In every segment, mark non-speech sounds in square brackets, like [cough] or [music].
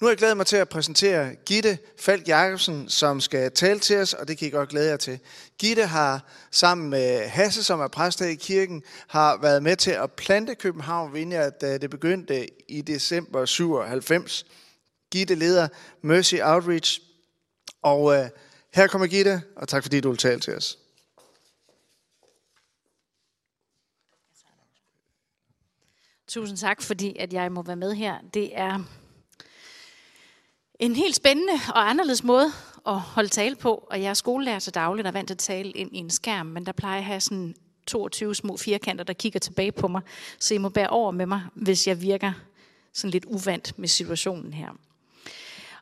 Nu har jeg glædet mig til at præsentere Gitte Falk Jacobsen, som skal tale til os, og det kan I godt glæde jer til. Gitte har sammen med Hasse, som er præst her i kirken, har været med til at plante København Vineyard, da det begyndte i december 97. Gitte leder Mercy Outreach, og øh, her kommer Gitte, og tak fordi du vil tale til os. Tusind tak, fordi at jeg må være med her. Det er en helt spændende og anderledes måde at holde tale på, og jeg er skolelærer til dagligt og vant til at tale ind i en skærm, men der plejer jeg at have sådan 22 små firkanter, der kigger tilbage på mig, så I må bære over med mig, hvis jeg virker sådan lidt uvant med situationen her.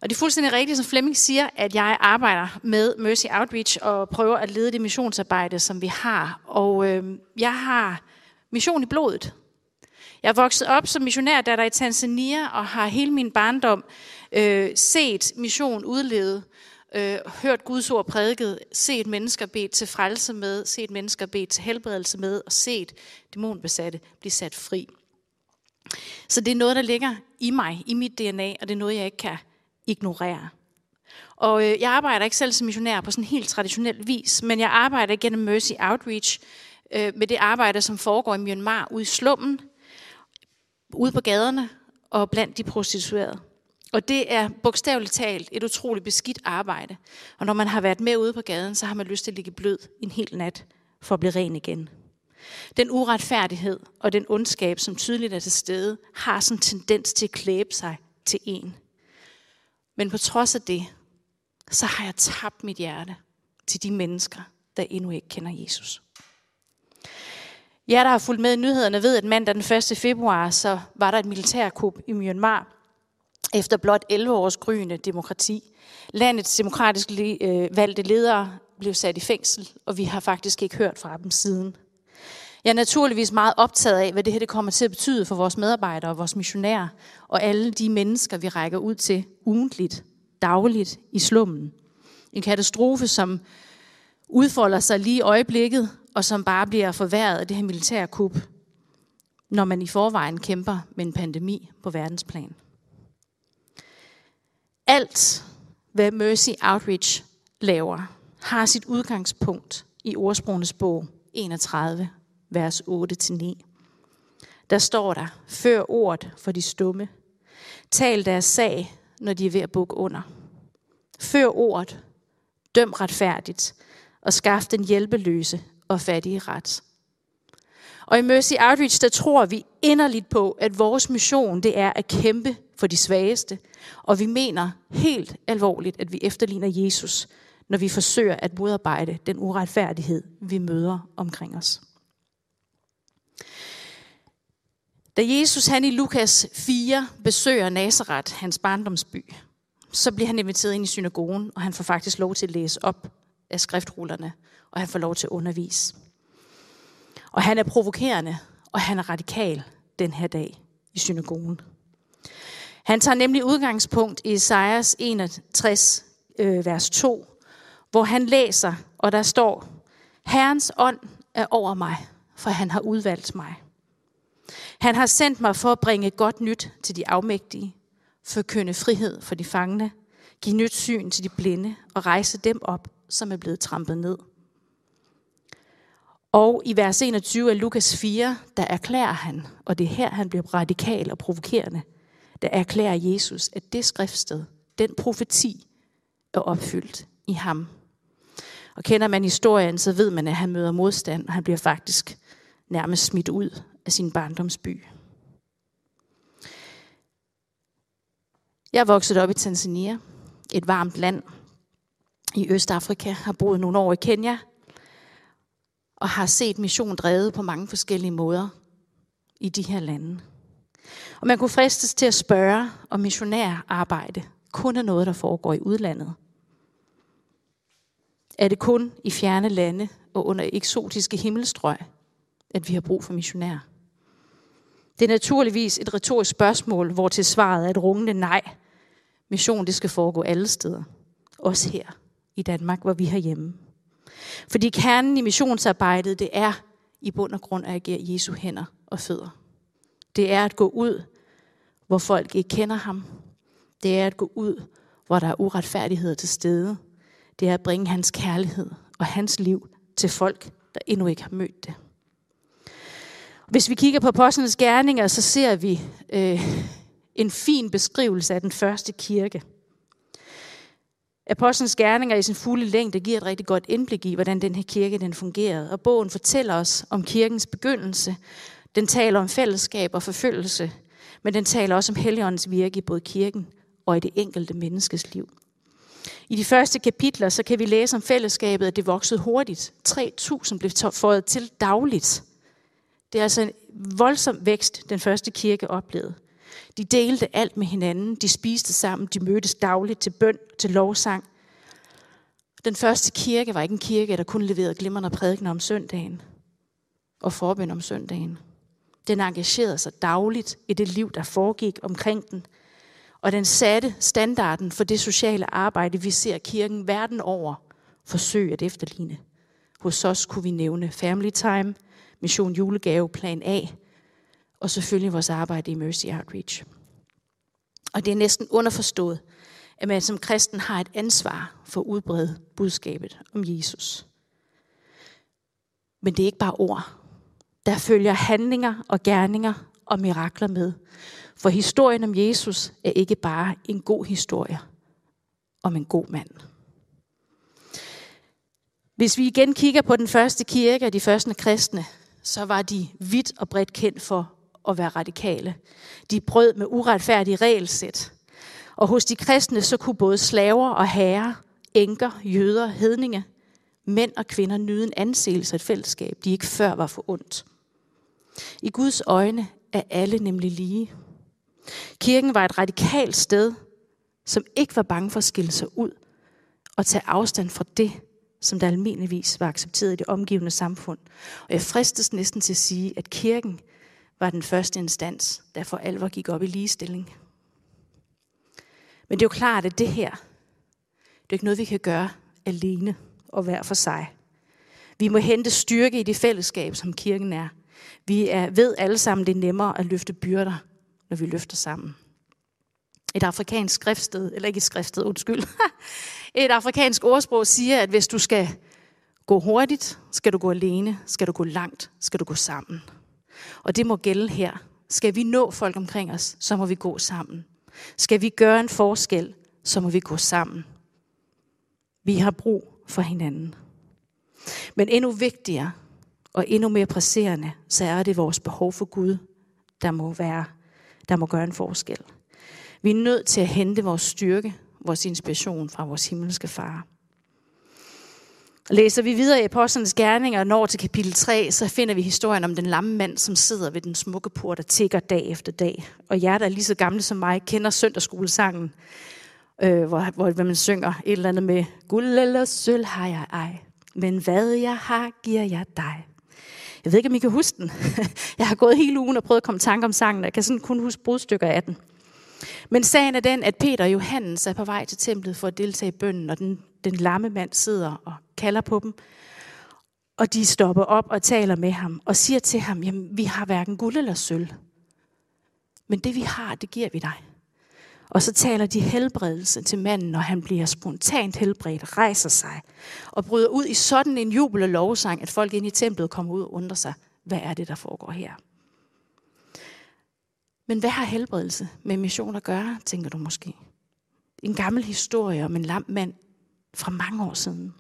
Og det er fuldstændig rigtigt, som Flemming siger, at jeg arbejder med Mercy Outreach og prøver at lede det missionsarbejde, som vi har. Og øh, jeg har mission i blodet. Jeg er vokset op som missionær, der er i Tanzania, og har hele min barndom øh, set mission udlevet, øh, hørt Guds ord prædiket, set mennesker bedt til frelse med, set mennesker bedt til helbredelse med, og set dæmonbesatte blive sat fri. Så det er noget, der ligger i mig, i mit DNA, og det er noget, jeg ikke kan ignorere. Og øh, jeg arbejder ikke selv som missionær på sådan helt traditionel vis, men jeg arbejder gennem Mercy Outreach øh, med det arbejde, som foregår i Myanmar ude i slummen, ude på gaderne og blandt de prostituerede. Og det er bogstaveligt talt et utroligt beskidt arbejde. Og når man har været med ude på gaden, så har man lyst til at ligge blød en hel nat for at blive ren igen. Den uretfærdighed og den ondskab, som tydeligt er til stede, har sådan en tendens til at klæbe sig til en. Men på trods af det, så har jeg tabt mit hjerte til de mennesker, der endnu ikke kender Jesus. Jeg, der har fulgt med i nyhederne, ved, at mandag den 1. februar, så var der et militærkup i Myanmar, efter blot 11 års gryende demokrati. Landets demokratisk øh, valgte ledere blev sat i fængsel, og vi har faktisk ikke hørt fra dem siden. Jeg er naturligvis meget optaget af, hvad det her det kommer til at betyde for vores medarbejdere og vores missionærer, og alle de mennesker, vi rækker ud til ugentligt, dagligt i slummen. En katastrofe, som udfolder sig lige i øjeblikket, og som bare bliver forværret af det her militærkup, når man i forvejen kæmper med en pandemi på verdensplan. Alt, hvad Mercy Outreach laver, har sit udgangspunkt i ordsprogenes bog 31, vers 8-9. Der står der, før ordet for de stumme. Tal deres sag, når de er ved at bukke under. Før ordet, døm retfærdigt, og skaf den hjælpeløse og fattige ret. Og i Mercy Outreach, der tror vi inderligt på, at vores mission, det er at kæmpe for de svageste. Og vi mener helt alvorligt, at vi efterligner Jesus, når vi forsøger at modarbejde den uretfærdighed, vi møder omkring os. Da Jesus han i Lukas 4 besøger Nazareth, hans barndomsby, så bliver han inviteret ind i synagogen, og han får faktisk lov til at læse op af skriftrullerne, og han får lov til at undervise. Og han er provokerende, og han er radikal den her dag i synagogen. Han tager nemlig udgangspunkt i Esajas 61, øh, vers 2, hvor han læser, og der står, Herrens ånd er over mig, for han har udvalgt mig. Han har sendt mig for at bringe godt nyt til de afmægtige, forkynde frihed for de fangne, give nyt syn til de blinde og rejse dem op, som er blevet trampet ned. Og i vers 21 af Lukas 4, der erklærer han, og det er her, han bliver radikal og provokerende, der erklærer Jesus, at det skriftsted, den profeti, er opfyldt i ham. Og kender man historien, så ved man, at han møder modstand, og han bliver faktisk nærmest smidt ud af sin barndomsby. Jeg er vokset op i Tanzania, et varmt land i Østafrika, har boet nogle år i Kenya, og har set mission drevet på mange forskellige måder i de her lande. Og man kunne fristes til at spørge, om missionærarbejde kun er noget, der foregår i udlandet. Er det kun i fjerne lande og under eksotiske himmelstrøg, at vi har brug for missionærer? Det er naturligvis et retorisk spørgsmål, hvor til svaret er et rungende nej. Mission, det skal foregå alle steder. Også her i Danmark, hvor vi har hjemme. Fordi kernen i missionsarbejdet, det er i bund og grund at agere Jesu hænder og fødder. Det er at gå ud, hvor folk ikke kender ham. Det er at gå ud, hvor der er uretfærdighed til stede. Det er at bringe hans kærlighed og hans liv til folk, der endnu ikke har mødt det. Hvis vi kigger på apostlenes gerninger, så ser vi øh, en fin beskrivelse af den første kirke. Apostlenes gerninger i sin fulde længde giver et rigtig godt indblik i, hvordan den her kirke den fungerede. Og bogen fortæller os om kirkens begyndelse. Den taler om fællesskab og forfølgelse, men den taler også om Helligåndens virke i både kirken og i det enkelte menneskes liv. I de første kapitler så kan vi læse om fællesskabet, at det voksede hurtigt. 3.000 blev fået til dagligt. Det er altså en voldsom vækst, den første kirke oplevede. De delte alt med hinanden, de spiste sammen, de mødtes dagligt til bøn, til lovsang. Den første kirke var ikke en kirke, der kun leverede glimrende prædikener om søndagen og forbøn om søndagen. Den engagerede sig dagligt i det liv, der foregik omkring den. Og den satte standarden for det sociale arbejde, vi ser kirken verden over forsøge at efterligne. Hos os kunne vi nævne Family Time, Mission Julegave, Plan A, og selvfølgelig vores arbejde i Mercy Outreach. Og det er næsten underforstået, at man som kristen har et ansvar for at udbrede budskabet om Jesus. Men det er ikke bare ord. Der følger handlinger og gerninger og mirakler med. For historien om Jesus er ikke bare en god historie om en god mand. Hvis vi igen kigger på den første kirke og de første kristne, så var de vidt og bredt kendt for at være radikale. De brød med uretfærdige regelsæt. Og hos de kristne så kunne både slaver og herrer, enker, jøder, hedninge, mænd og kvinder nyde en anseelse af et fællesskab, de ikke før var for ondt. I Guds øjne er alle nemlig lige. Kirken var et radikalt sted, som ikke var bange for at skille sig ud og tage afstand fra det, som der almindeligvis var accepteret i det omgivende samfund. Og jeg fristes næsten til at sige, at kirken var den første instans, der for alvor gik op i ligestilling. Men det er jo klart, at det her, det er ikke noget, vi kan gøre alene og hver for sig. Vi må hente styrke i det fællesskab, som kirken er. Vi er, ved alle sammen, det er nemmere at løfte byrder, når vi løfter sammen. Et afrikansk skriftsted, eller ikke et skriftsted, undskyld. [laughs] Et afrikansk ordsprog siger, at hvis du skal gå hurtigt, skal du gå alene, skal du gå langt, skal du gå sammen. Og det må gælde her. Skal vi nå folk omkring os, så må vi gå sammen. Skal vi gøre en forskel, så må vi gå sammen. Vi har brug for hinanden. Men endnu vigtigere og endnu mere presserende, så er det vores behov for Gud, der må være, der må gøre en forskel. Vi er nødt til at hente vores styrke, vores inspiration fra vores himmelske far. Læser vi videre i Apostlenes Gerninger og når til kapitel 3, så finder vi historien om den lamme mand, som sidder ved den smukke port og tigger dag efter dag. Og jer, der er lige så gamle som mig, kender søndagsskolesangen, øh, hvor, hvor man synger et eller andet med Guld eller sølv har jeg ej, men hvad jeg har, giver jeg dig. Jeg ved ikke, om I kan huske den. [laughs] Jeg har gået hele ugen og prøvet at komme i tanke om sangen, og jeg kan sådan kun huske brudstykker af den. Men sagen er den, at Peter og Johannes er på vej til templet for at deltage i bønnen, og den, den lamme mand sidder og kalder på dem. Og de stopper op og taler med ham og siger til ham, jamen vi har hverken guld eller sølv. Men det vi har, det giver vi dig. Og så taler de helbredelse til manden, når han bliver spontant helbredt, rejser sig og bryder ud i sådan en jubel og lovsang, at folk ind i templet kommer ud og undrer sig, hvad er det, der foregår her? Men hvad har helbredelse med mission at gøre, tænker du måske? En gammel historie om en lam mand fra mange år siden.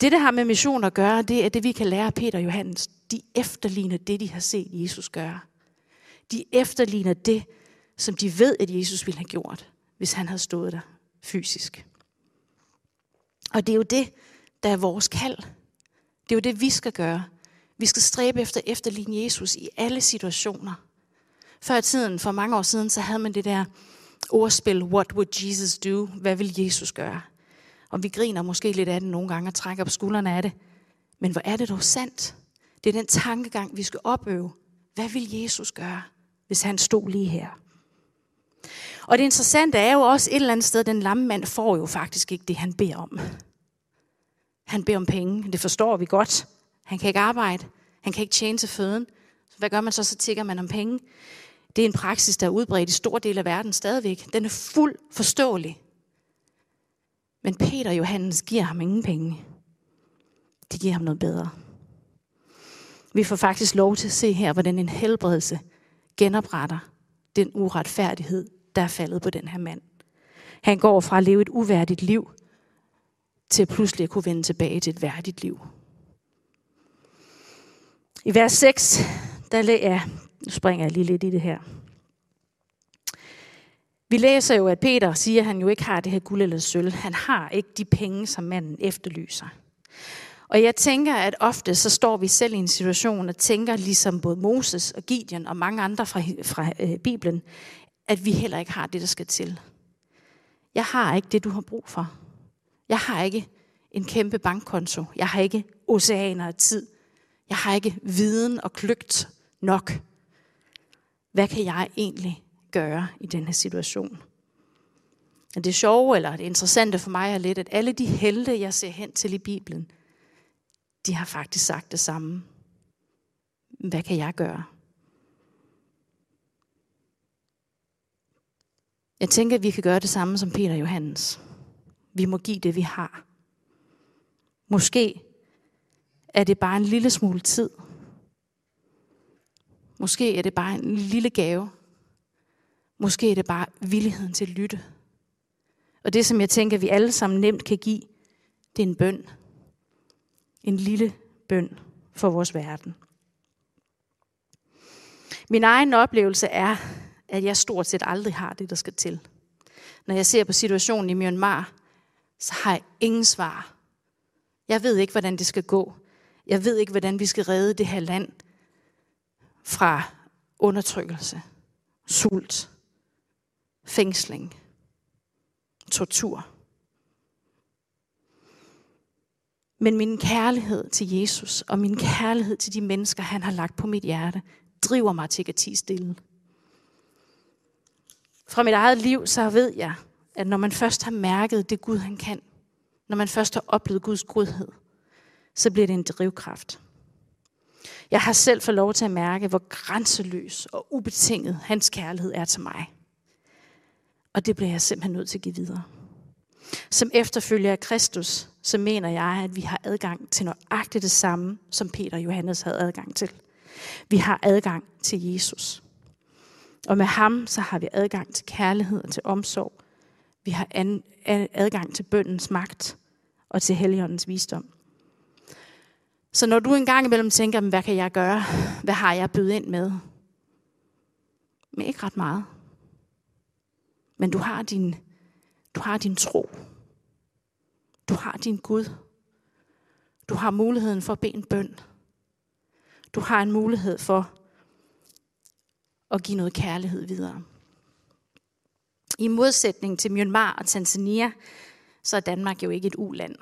Det, der har med mission at gøre, det er det, vi kan lære af Peter og Johannes. De efterligner det, de har set Jesus gøre. De efterligner det, som de ved, at Jesus ville have gjort, hvis han havde stået der fysisk. Og det er jo det, der er vores kald. Det er jo det, vi skal gøre. Vi skal stræbe efter efterligne Jesus i alle situationer. Før i tiden, for mange år siden, så havde man det der ordspil, what would Jesus do? Hvad vil Jesus gøre? Og vi griner måske lidt af det nogle gange og trækker på skuldrene af det. Men hvor er det dog sandt? Det er den tankegang, vi skal opøve. Hvad vil Jesus gøre, hvis han stod lige her? Og det interessante er jo også et eller andet sted, den lamme mand får jo faktisk ikke det, han beder om. Han beder om penge, det forstår vi godt. Han kan ikke arbejde, han kan ikke tjene til føden. Så Hvad gør man så? Så tigger man om penge. Det er en praksis, der er udbredt i stor del af verden stadigvæk. Den er fuld forståelig. Men Peter og Johannes giver ham ingen penge. De giver ham noget bedre. Vi får faktisk lov til at se her, hvordan en helbredelse genopretter den uretfærdighed, der er faldet på den her mand. Han går fra at leve et uværdigt liv, til pludselig at kunne vende tilbage til et værdigt liv. I vers 6, der ja, nu springer jeg lige lidt i det her. Vi læser jo, at Peter siger, at han jo ikke har det her guld eller sølv. Han har ikke de penge, som manden efterlyser. Og jeg tænker, at ofte så står vi selv i en situation og tænker, ligesom både Moses og Gideon og mange andre fra, fra øh, Bibelen, at vi heller ikke har det, der skal til. Jeg har ikke det, du har brug for. Jeg har ikke en kæmpe bankkonto. Jeg har ikke oceaner af tid. Jeg har ikke viden og kløgt nok. Hvad kan jeg egentlig gøre i den her situation? Og det sjove, eller det interessante for mig er lidt, at alle de helte, jeg ser hen til i Bibelen, de har faktisk sagt det samme. Hvad kan jeg gøre? Jeg tænker, at vi kan gøre det samme som Peter og Johannes. Vi må give det, vi har. Måske er det bare en lille smule tid. Måske er det bare en lille gave. Måske er det bare villigheden til at lytte. Og det, som jeg tænker, vi alle sammen nemt kan give, det er en bøn. En lille bøn for vores verden. Min egen oplevelse er, at jeg stort set aldrig har det, der skal til. Når jeg ser på situationen i Myanmar, så har jeg ingen svar. Jeg ved ikke, hvordan det skal gå. Jeg ved ikke, hvordan vi skal redde det her land fra undertrykkelse, sult, fængsling, tortur. Men min kærlighed til Jesus og min kærlighed til de mennesker, han har lagt på mit hjerte, driver mig til at tige stille. Fra mit eget liv, så ved jeg, at når man først har mærket det Gud, han kan, når man først har oplevet Guds godhed, så bliver det en drivkraft. Jeg har selv fået lov til at mærke, hvor grænseløs og ubetinget hans kærlighed er til mig. Og det bliver jeg simpelthen nødt til at give videre. Som efterfølger af Kristus, så mener jeg, at vi har adgang til nøjagtigt det samme, som Peter og Johannes havde adgang til. Vi har adgang til Jesus. Og med ham, så har vi adgang til kærlighed og til omsorg. Vi har adgang til bøndens magt og til Helligåndens visdom. Så når du engang imellem tænker, hvad kan jeg gøre? Hvad har jeg bydet ind med? Men ikke ret meget. Men du har din, du har din tro. Du har din Gud. Du har muligheden for at bede en bøn. Du har en mulighed for at give noget kærlighed videre. I modsætning til Myanmar og Tanzania, så er Danmark jo ikke et uland.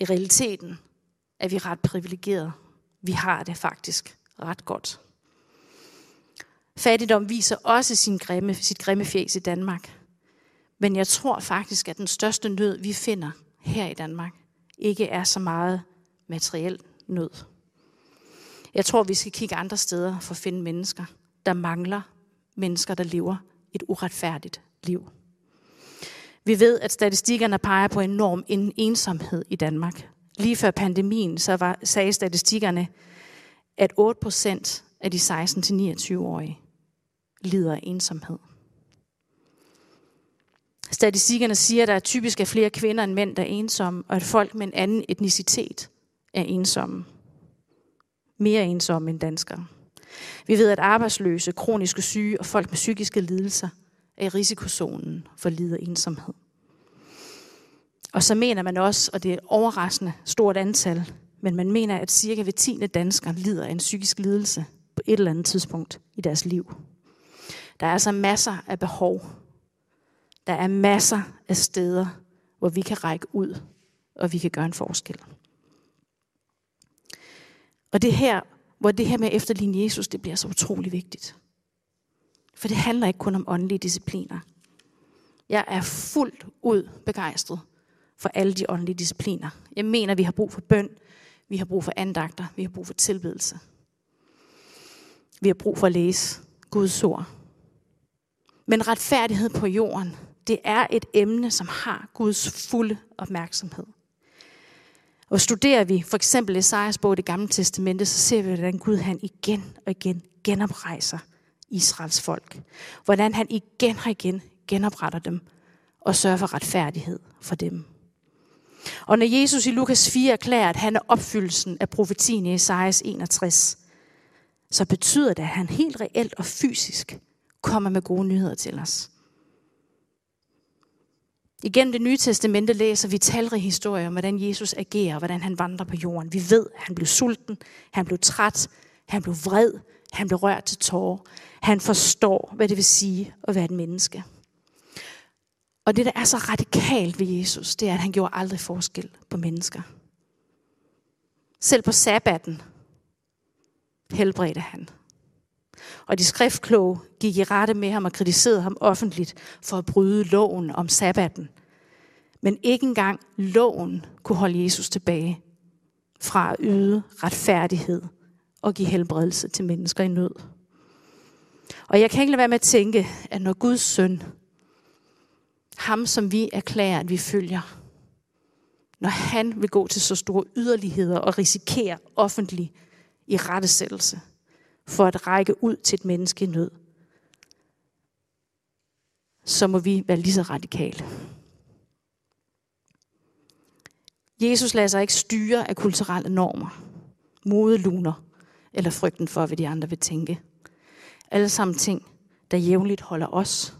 I realiteten er vi ret privilegerede. Vi har det faktisk ret godt. Fattigdom viser også sin grimme, sit grimme fjes i Danmark. Men jeg tror faktisk, at den største nød, vi finder her i Danmark, ikke er så meget materiel nød. Jeg tror, vi skal kigge andre steder for at finde mennesker, der mangler mennesker, der lever et uretfærdigt liv. Vi ved, at statistikkerne peger på enorm ensomhed i Danmark. Lige før pandemien, så var, sagde statistikkerne, at 8% af de 16-29-årige lider af ensomhed. Statistikkerne siger, at der er typisk er flere kvinder end mænd, der er ensomme, og at folk med en anden etnicitet er ensomme. Mere ensomme end danskere. Vi ved, at arbejdsløse, kroniske syge og folk med psykiske lidelser er i risikozonen for lider ensomhed. Og så mener man også, og det er et overraskende stort antal, men man mener, at cirka hver tiende dansker lider af en psykisk lidelse på et eller andet tidspunkt i deres liv. Der er altså masser af behov. Der er masser af steder, hvor vi kan række ud, og vi kan gøre en forskel. Og det her, hvor det her med at efterligne Jesus, det bliver så utrolig vigtigt. For det handler ikke kun om åndelige discipliner. Jeg er fuldt ud begejstret for alle de åndelige discipliner. Jeg mener, vi har brug for bøn, vi har brug for andagter, vi har brug for tilbedelse. Vi har brug for at læse Guds ord. Men retfærdighed på jorden, det er et emne, som har Guds fulde opmærksomhed. Og studerer vi for eksempel Esajas bog i det gamle testamente, så ser vi, hvordan Gud han igen og igen genoprejser Israels folk. Hvordan han igen og igen genopretter dem og sørger for retfærdighed for dem. Og når Jesus i Lukas 4 erklærer, at han er opfyldelsen af profetien i Esajas 61, så betyder det, at han helt reelt og fysisk kommer med gode nyheder til os. Igennem det nye testamente læser vi talrige historier om, hvordan Jesus agerer, og hvordan han vandrer på jorden. Vi ved, at han blev sulten, han blev træt, han blev vred, han blev rørt til tårer. Han forstår, hvad det vil sige at være et menneske. Og det, der er så radikalt ved Jesus, det er, at han gjorde aldrig forskel på mennesker. Selv på sabbaten helbredte han. Og de skriftkloge gik i rette med ham og kritiserede ham offentligt for at bryde loven om sabbaten. Men ikke engang loven kunne holde Jesus tilbage fra at yde retfærdighed og give helbredelse til mennesker i nød. Og jeg kan ikke lade være med at tænke, at når Guds søn, ham som vi erklærer, at vi følger, når han vil gå til så store yderligheder og risikere offentlig i rettesættelse for at række ud til et menneske i nød, så må vi være lige så radikale. Jesus lader sig ikke styre af kulturelle normer, modeluner eller frygten for, hvad de andre vil tænke. Alle sammen ting, der jævnligt holder os,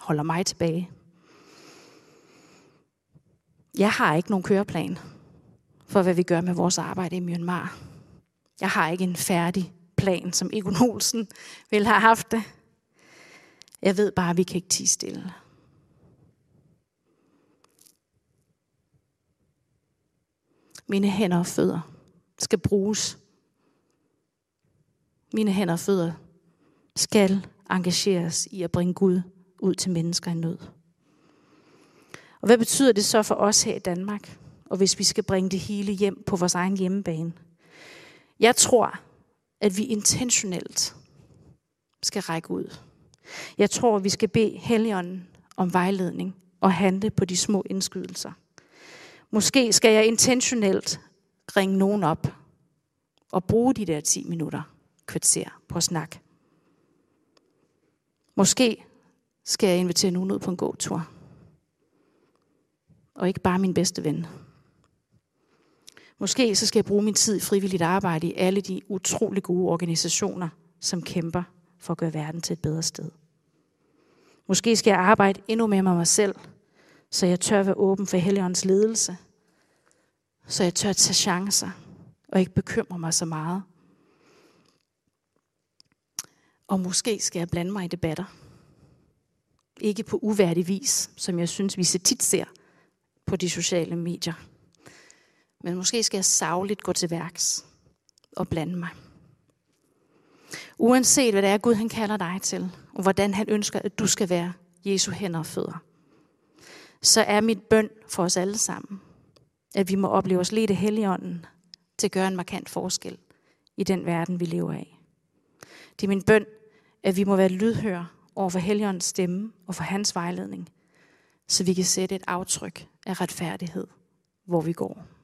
holder mig tilbage. Jeg har ikke nogen køreplan for, hvad vi gør med vores arbejde i Myanmar. Jeg har ikke en færdig plan, som Egon Olsen ville have haft det. Jeg ved bare, at vi kan ikke tige stille. Mine hænder og fødder skal bruges. Mine hænder og fødder skal engageres i at bringe Gud ud til mennesker i nød. Og hvad betyder det så for os her i Danmark? Og hvis vi skal bringe det hele hjem på vores egen hjemmebane? Jeg tror, at vi intentionelt skal række ud. Jeg tror, vi skal bede Helligånden om vejledning og handle på de små indskydelser. Måske skal jeg intentionelt ringe nogen op og bruge de der 10 minutter, kvarter på snak. Måske skal jeg invitere nogen ud på en gåtur. Og ikke bare min bedste ven. Måske så skal jeg bruge min tid i frivilligt arbejde i alle de utrolig gode organisationer, som kæmper for at gøre verden til et bedre sted. Måske skal jeg arbejde endnu mere med mig selv, så jeg tør være åben for Helligåndens ledelse. Så jeg tør tage chancer og ikke bekymre mig så meget. Og måske skal jeg blande mig i debatter. Ikke på uværdig vis, som jeg synes, vi så tit ser på de sociale medier. Men måske skal jeg savligt gå til værks og blande mig. Uanset hvad det er, Gud han kalder dig til, og hvordan han ønsker, at du skal være Jesu hænder og fødder, så er mit bøn for os alle sammen, at vi må opleve os lede Helligånden til at gøre en markant forskel i den verden, vi lever af. Det er min bøn, at vi må være lydhøre over for Helligåndens stemme og for hans vejledning, så vi kan sætte et aftryk af retfærdighed, hvor vi går.